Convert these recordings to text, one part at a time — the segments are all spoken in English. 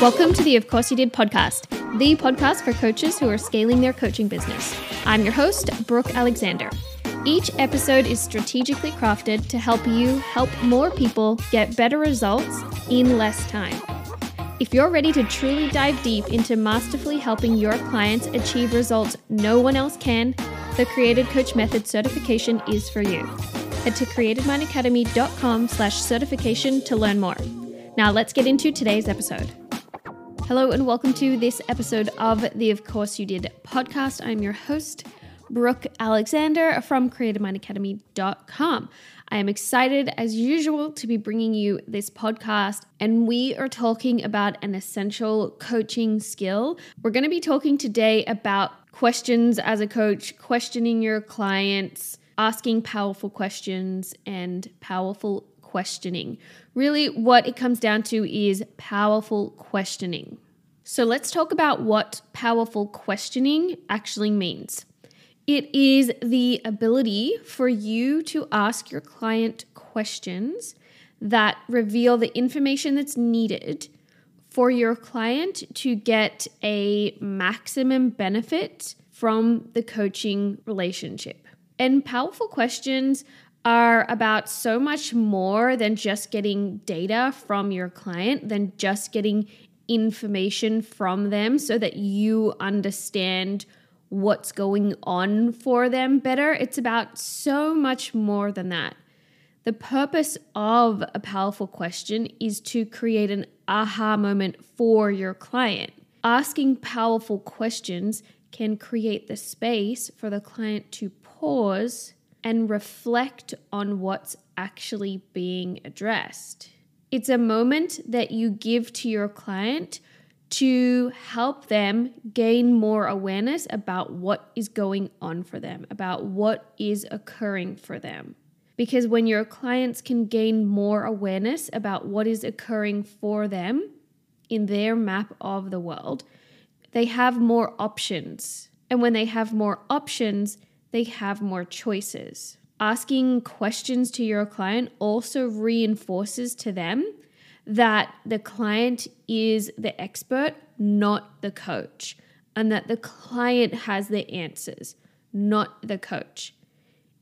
Welcome to the Of Course You Did podcast, the podcast for coaches who are scaling their coaching business. I'm your host, Brooke Alexander. Each episode is strategically crafted to help you help more people get better results in less time. If you're ready to truly dive deep into masterfully helping your clients achieve results no one else can, the Created Coach Method certification is for you. Head to createdmindacademy.com slash certification to learn more. Now let's get into today's episode. Hello and welcome to this episode of the Of Course You Did podcast. I'm your host, Brooke Alexander from createdmindacademy.com. I am excited as usual to be bringing you this podcast, and we are talking about an essential coaching skill. We're going to be talking today about questions as a coach, questioning your clients, asking powerful questions, and powerful questioning. Really, what it comes down to is powerful questioning. So, let's talk about what powerful questioning actually means. It is the ability for you to ask your client questions that reveal the information that's needed for your client to get a maximum benefit from the coaching relationship. And powerful questions are about so much more than just getting data from your client, than just getting information from them so that you understand what's going on for them better. It's about so much more than that. The purpose of a powerful question is to create an aha moment for your client. Asking powerful questions can create the space for the client to pause and reflect on what's actually being addressed. It's a moment that you give to your client to help them gain more awareness about what is going on for them, about what is occurring for them. Because when your clients can gain more awareness about what is occurring for them in their map of the world, they have more options. And when they have more options, they have more choices. Asking questions to your client also reinforces to them that the client is the expert, not the coach, and that the client has the answers, not the coach.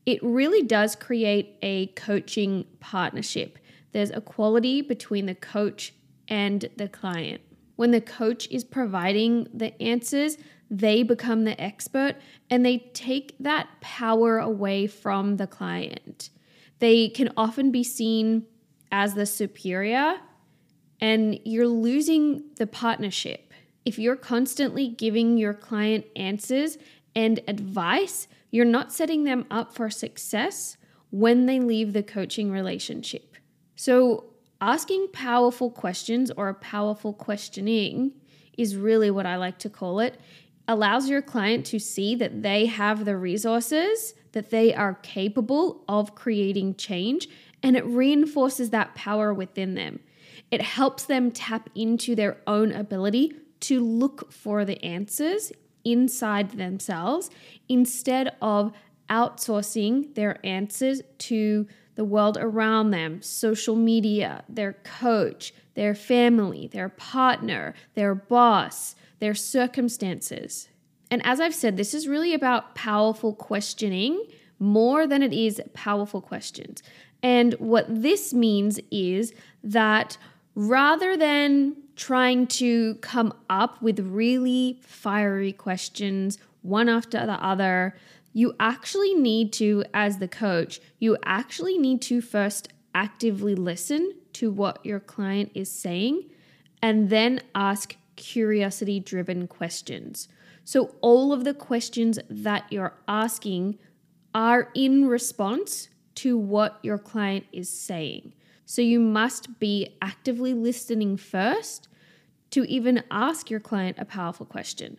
It really does create a coaching partnership. There's equality between the coach and the client. When the coach is providing the answers, they become the expert and they take that power away from the client. They can often be seen as the superior and you're losing the partnership. If you're constantly giving your client answers and advice, you're not setting them up for success when they leave the coaching relationship. So, asking powerful questions or a powerful questioning is really what I like to call it. Allows your client to see that they have the resources, that they are capable of creating change, and it reinforces that power within them. It helps them tap into their own ability to look for the answers inside themselves instead of outsourcing their answers to the world around them, social media, their coach, their family, their partner, their boss, their circumstances. And as I've said, this is really about powerful questioning more than it is powerful questions. And what this means is that rather than trying to come up with really fiery questions one after the other, you actually need to, as the coach, you actually need to first actively listen to what your client is saying and then ask curiosity driven questions. So, all of the questions that you're asking are in response to what your client is saying. So you must be actively listening first to even ask your client a powerful question.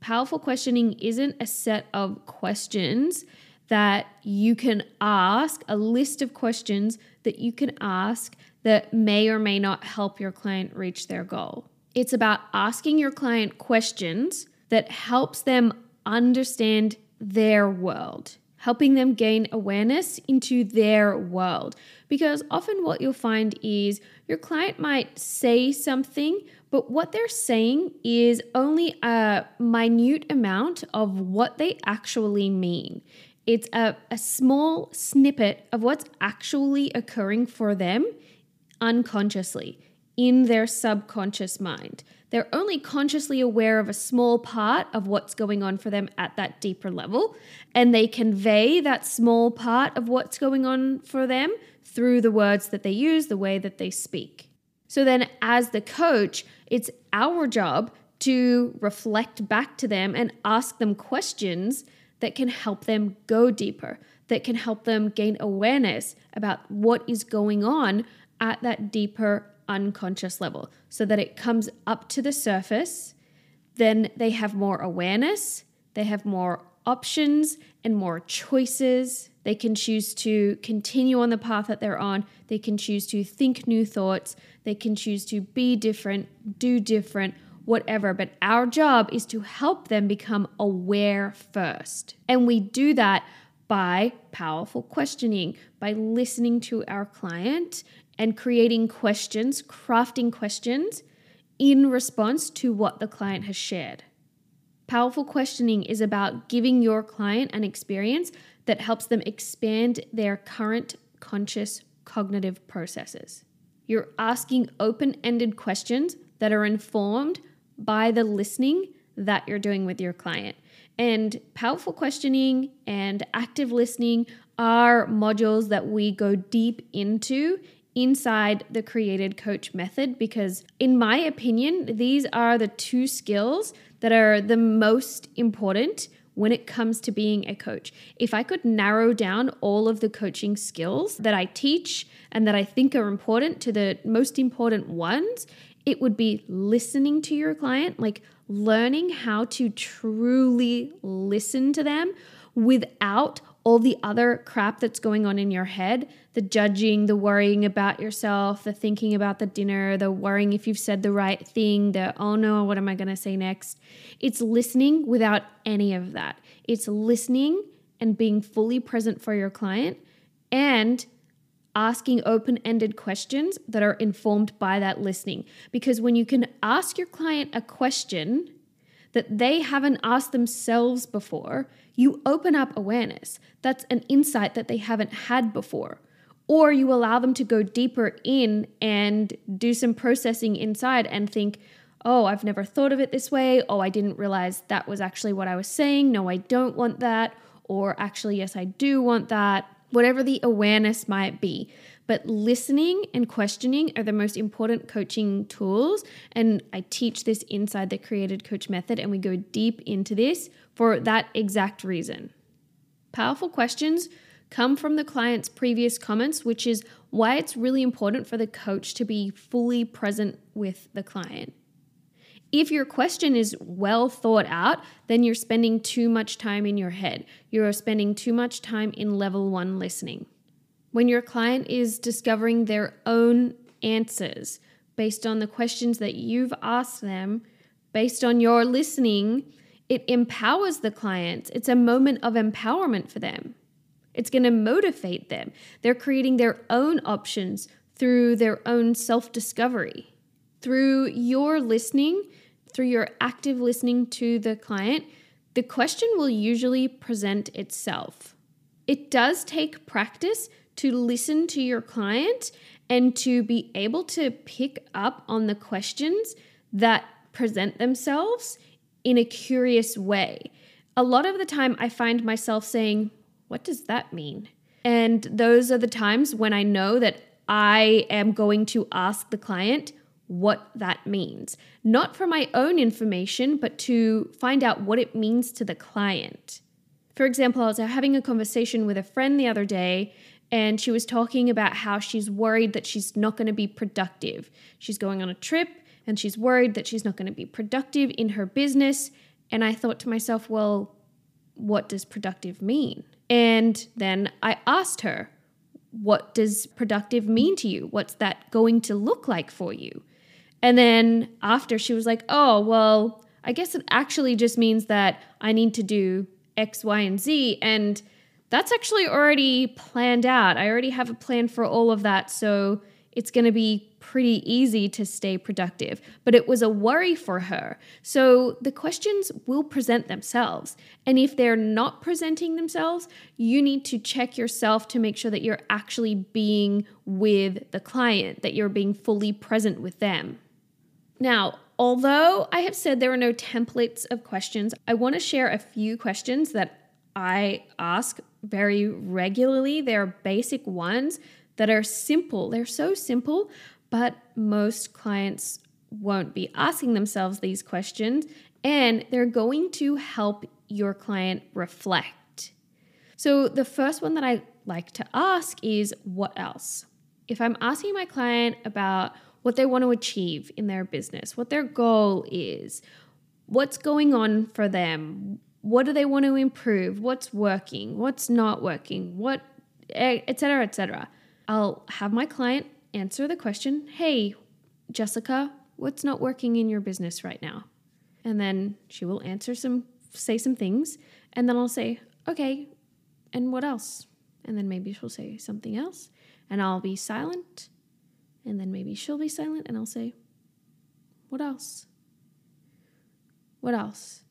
Powerful questioning isn't a set of questions that you can ask, a list of questions that you can ask that may or may not help your client reach their goal. It's about asking your client questions that helps them understand their world. Helping them gain awareness into their world. Because often what you'll find is your client might say something, but what they're saying is only a minute amount of what they actually mean. It's a, a small snippet of what's actually occurring for them unconsciously in their subconscious mind. They're only consciously aware of a small part of what's going on for them at that deeper level, and they convey that small part of what's going on for them through the words that they use, the way that they speak. So then, as the coach, it's our job to reflect back to them and ask them questions that can help them go deeper, that can help them gain awareness about what is going on at that deeper unconscious level so that it comes up to the surface. Then they have more awareness, they have more options and more choices. They can choose to continue on the path that they're on. They can choose to think new thoughts. They can choose to be different, do different, whatever. But our job is to help them become aware first. And we do that by powerful questioning, by listening to our client and creating questions, crafting questions in response to what the client has shared. Powerful questioning is about giving your client an experience that helps them expand their current conscious cognitive processes. You're asking open ended questions that are informed by the listening that you're doing with your client. And powerful questioning and active listening are modules that we go deep into inside the created coach method because, in my opinion, these are the two skills that are the most important when it comes to being a coach. If I could narrow down all of the coaching skills that I teach and that I think are important to the most important ones, it would be listening to your client, like learning how to truly listen to them without all the other crap that's going on in your head the judging, the worrying about yourself, the thinking about the dinner, the worrying if you've said the right thing, the oh no, what am I going to say next? It's listening without any of that. It's listening and being fully present for your client and asking open ended questions that are informed by that listening. Because when you can ask your client a question, that they haven't asked themselves before, you open up awareness. That's an insight that they haven't had before. Or you allow them to go deeper in and do some processing inside and think, oh, I've never thought of it this way. Oh, I didn't realize that was actually what I was saying. No, I don't want that. Or actually, yes, I do want that. Whatever the awareness might be. But listening and questioning are the most important coaching tools. And I teach this inside the Created Coach method, and we go deep into this for that exact reason. Powerful questions come from the client's previous comments, which is why it's really important for the coach to be fully present with the client. If your question is well thought out, then you're spending too much time in your head. You're spending too much time in level one listening. When your client is discovering their own answers based on the questions that you've asked them, based on your listening, it empowers the client. It's a moment of empowerment for them. It's going to motivate them. They're creating their own options through their own self discovery. Through your listening, through your active listening to the client, the question will usually present itself. It does take practice to listen to your client and to be able to pick up on the questions that present themselves in a curious way. A lot of the time, I find myself saying, What does that mean? And those are the times when I know that I am going to ask the client what that means, not for my own information, but to find out what it means to the client. For example, I was having a conversation with a friend the other day, and she was talking about how she's worried that she's not going to be productive. She's going on a trip and she's worried that she's not going to be productive in her business. And I thought to myself, well, what does productive mean? And then I asked her, what does productive mean to you? What's that going to look like for you? And then after she was like, oh, well, I guess it actually just means that I need to do X, Y, and Z. And that's actually already planned out. I already have a plan for all of that. So it's going to be pretty easy to stay productive. But it was a worry for her. So the questions will present themselves. And if they're not presenting themselves, you need to check yourself to make sure that you're actually being with the client, that you're being fully present with them. Now, although I have said there are no templates of questions, I want to share a few questions that I ask very regularly. They're basic ones that are simple. They're so simple, but most clients won't be asking themselves these questions and they're going to help your client reflect. So, the first one that I like to ask is what else? If I'm asking my client about what they want to achieve in their business, what their goal is, what's going on for them, what do they want to improve, what's working, what's not working, what, etc., etc. I'll have my client answer the question, "Hey, Jessica, what's not working in your business right now?" And then she will answer some say some things, and then I'll say, "Okay, and what else?" And then maybe she'll say something else, and I'll be silent and then maybe she'll be silent and I'll say, What else? What else?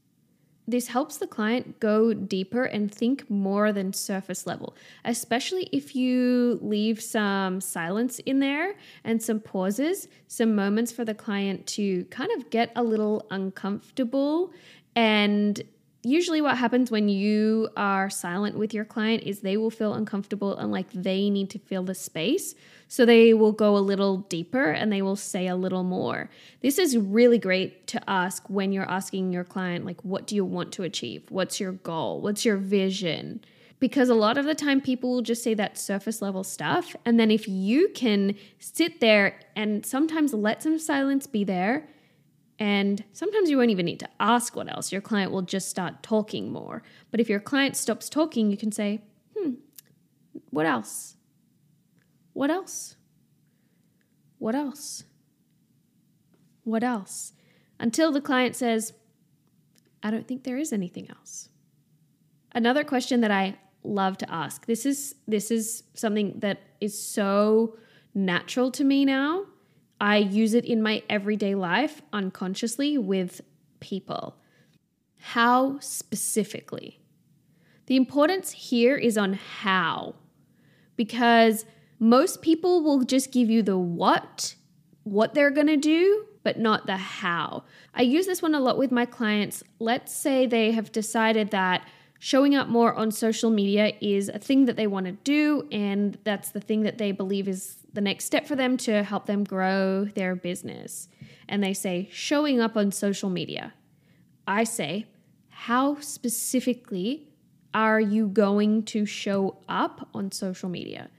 This helps the client go deeper and think more than surface level, especially if you leave some silence in there and some pauses, some moments for the client to kind of get a little uncomfortable and usually what happens when you are silent with your client is they will feel uncomfortable and like they need to fill the space. So they will go a little deeper and they will say a little more. This is really great to ask when you're asking your client, like, what do you want to achieve? What's your goal? What's your vision? Because a lot of the time people will just say that surface level stuff. And then if you can sit there and sometimes let some silence be there and sometimes you won't even need to ask what else. Your client will just start talking more. But if your client stops talking, you can say, hmm, what else? What else? What else? What else? Until the client says, I don't think there is anything else. Another question that I love to ask. This is this is something that is so natural to me now I use it in my everyday life unconsciously with people. How specifically? The importance here is on how, because most people will just give you the what, what they're gonna do, but not the how. I use this one a lot with my clients. Let's say they have decided that showing up more on social media is a thing that they want to do, and that's the thing that they believe is the next step for them to help them grow their business. And they say, showing up on social media. I say, how specifically are you going to show up on social media?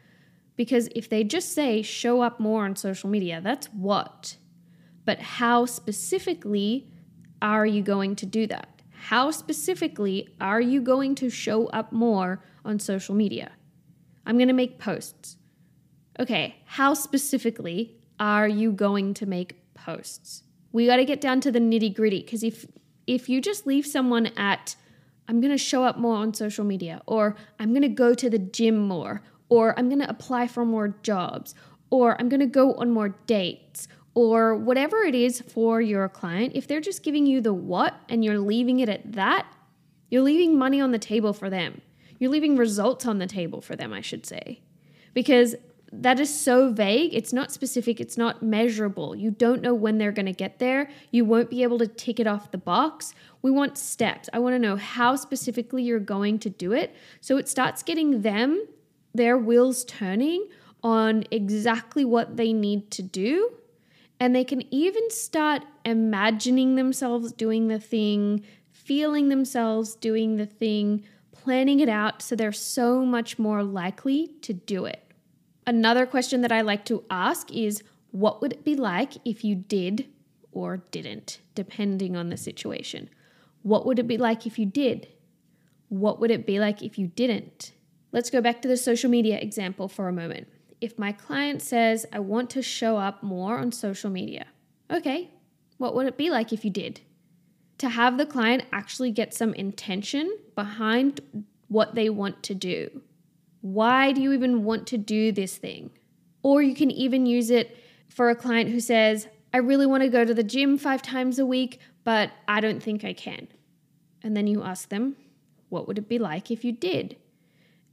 Because if they just say show up more on social media, that's what. But how specifically are you going to do that? How specifically are you going to show up more on social media? I'm going to make posts okay, how specifically are you going to make posts? We got to get down to the nitty gritty because if if you just leave someone at I'm going to show up more on social media or I'm going to go to the gym more or I'm going to apply for more jobs or I'm going to go on more dates or whatever it is for your client, if they're just giving you the what and you're leaving it at that, you're leaving money on the table for them. You're leaving results on the table for them, I should say. Because that is so vague. It's not specific, it's not measurable. You don't know when they're going to get there. You won't be able to tick it off the box. We want steps. I want to know how specifically you're going to do it. So it starts getting them, their wheels turning on exactly what they need to do. And they can even start imagining themselves doing the thing, feeling themselves doing the thing, planning it out so they're so much more likely to do it. Another question that I like to ask is what would it be like if you did or didn't, depending on the situation? What would it be like if you did? What would it be like if you didn't? Let's go back to the social media example for a moment. If my client says, I want to show up more on social media, okay, what would it be like if you did? To have the client actually get some intention behind what they want to do. Why do you even want to do this thing? Or you can even use it for a client who says, I really want to go to the gym five times a week, but I don't think I can. And then you ask them, what would it be like if you did?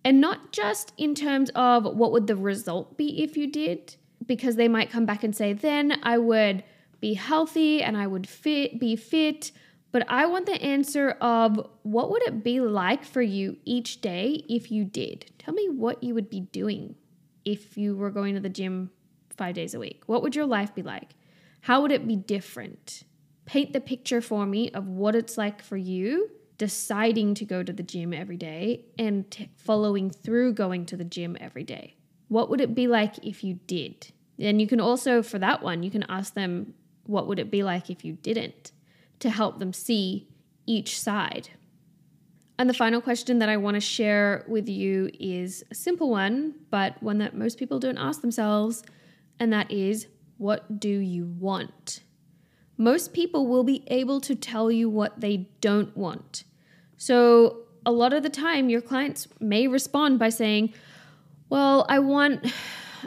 And not just in terms of what would the result be if you did, because they might come back and say, then I would be healthy and I would fit, be fit. But I want the answer of what would it be like for you each day if you did? Tell me what you would be doing if you were going to the gym five days a week. What would your life be like? How would it be different? Paint the picture for me of what it's like for you deciding to go to the gym every day and t- following through going to the gym every day. What would it be like if you did? And you can also, for that one, you can ask them, what would it be like if you didn't? To help them see each side. And the final question that I want to share with you is a simple one, but one that most people don't ask themselves, and that is what do you want? Most people will be able to tell you what they don't want. So, a lot of the time your clients may respond by saying, "Well, I want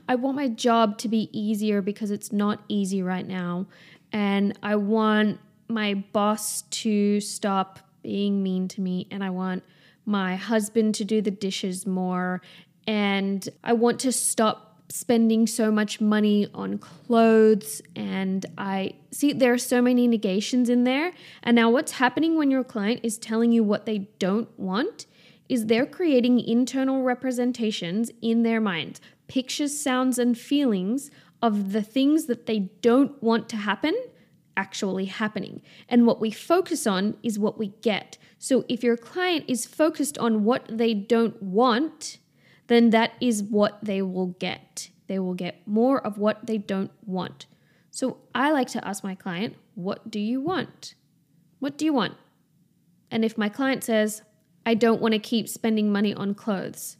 I want my job to be easier because it's not easy right now, and I want my boss to stop being mean to me and I want my husband to do the dishes more and I want to stop spending so much money on clothes and I see there are so many negations in there. And now what's happening when your client is telling you what they don't want is they're creating internal representations in their minds, pictures, sounds and feelings of the things that they don't want to happen actually happening. And what we focus on is what we get. So if your client is focused on what they don't want, then that is what they will get. They will get more of what they don't want. So I like to ask my client, What do you want? What do you want? And if my client says, I don't want to keep spending money on clothes,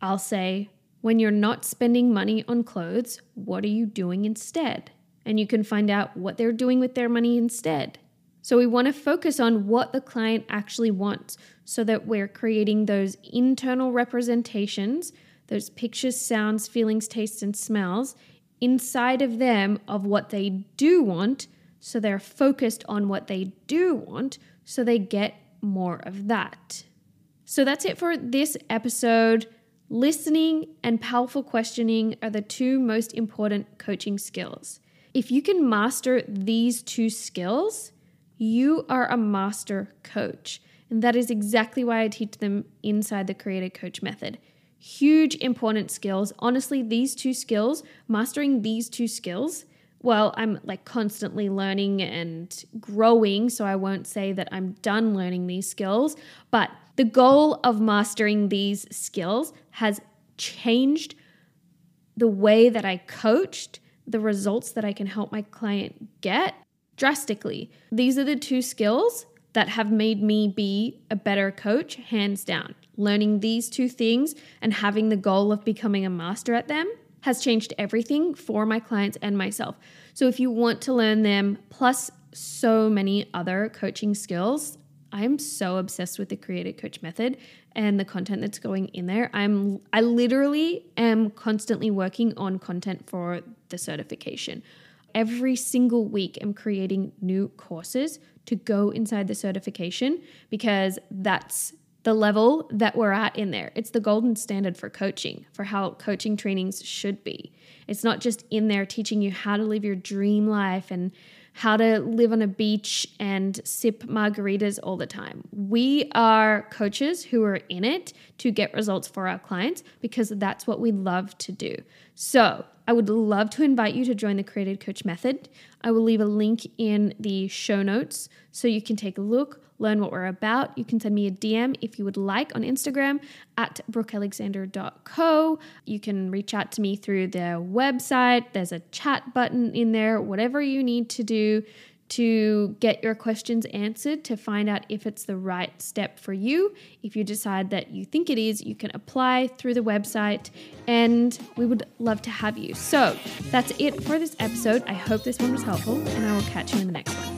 I'll say, When you're not spending money on clothes, what are you doing instead? And you can find out what they're doing with their money instead. So we want to focus on what the client actually wants so that we're creating those internal representations, those pictures, sounds, feelings, tastes, and smells inside of them of what they do want. So they're focused on what they do want so they get more of that. So that's it for this episode. Listening and powerful questioning are the two most important coaching skills. If you can master these two skills, you are a master coach. And that is exactly why I teach them inside the Created Coach method. Huge important skills. Honestly, these two skills, mastering these two skills, well, I'm like constantly learning and growing, so I won't say that I'm done learning these skills, but the goal of mastering these skills has changed the way that I coached, the results that I can help my client get, drastically. These are the two skills that have made me be a better coach, hands down. Learning these two things and having the goal of becoming a master at them has changed everything for my clients and myself. So if you want to learn them, plus so many other coaching skills, I'm so obsessed with the created coach method and the content that's going in there. I'm I literally am constantly working on content for the certification every single week I'm creating new courses to go inside the certification because that's the level that we're at in there. It's the golden standard for coaching, for how coaching trainings should be. It's not just in there teaching you how to live your dream life and how to live on a beach and sip margaritas all the time. We are coaches who are in it to get results for our clients because that's what we love to do. So, I would love to invite you to join the Created Coach Method. I will leave a link in the show notes so you can take a look, learn what we're about. You can send me a DM if you would like on Instagram at brookealexander.co. You can reach out to me through the website. There's a chat button in there, whatever you need to do to get your questions answered to find out if it's the right step for you. If you decide that you think it is, you can apply through the website and we would love to have you. So that's it for this episode. I hope this one was helpful and I will catch you in the next one.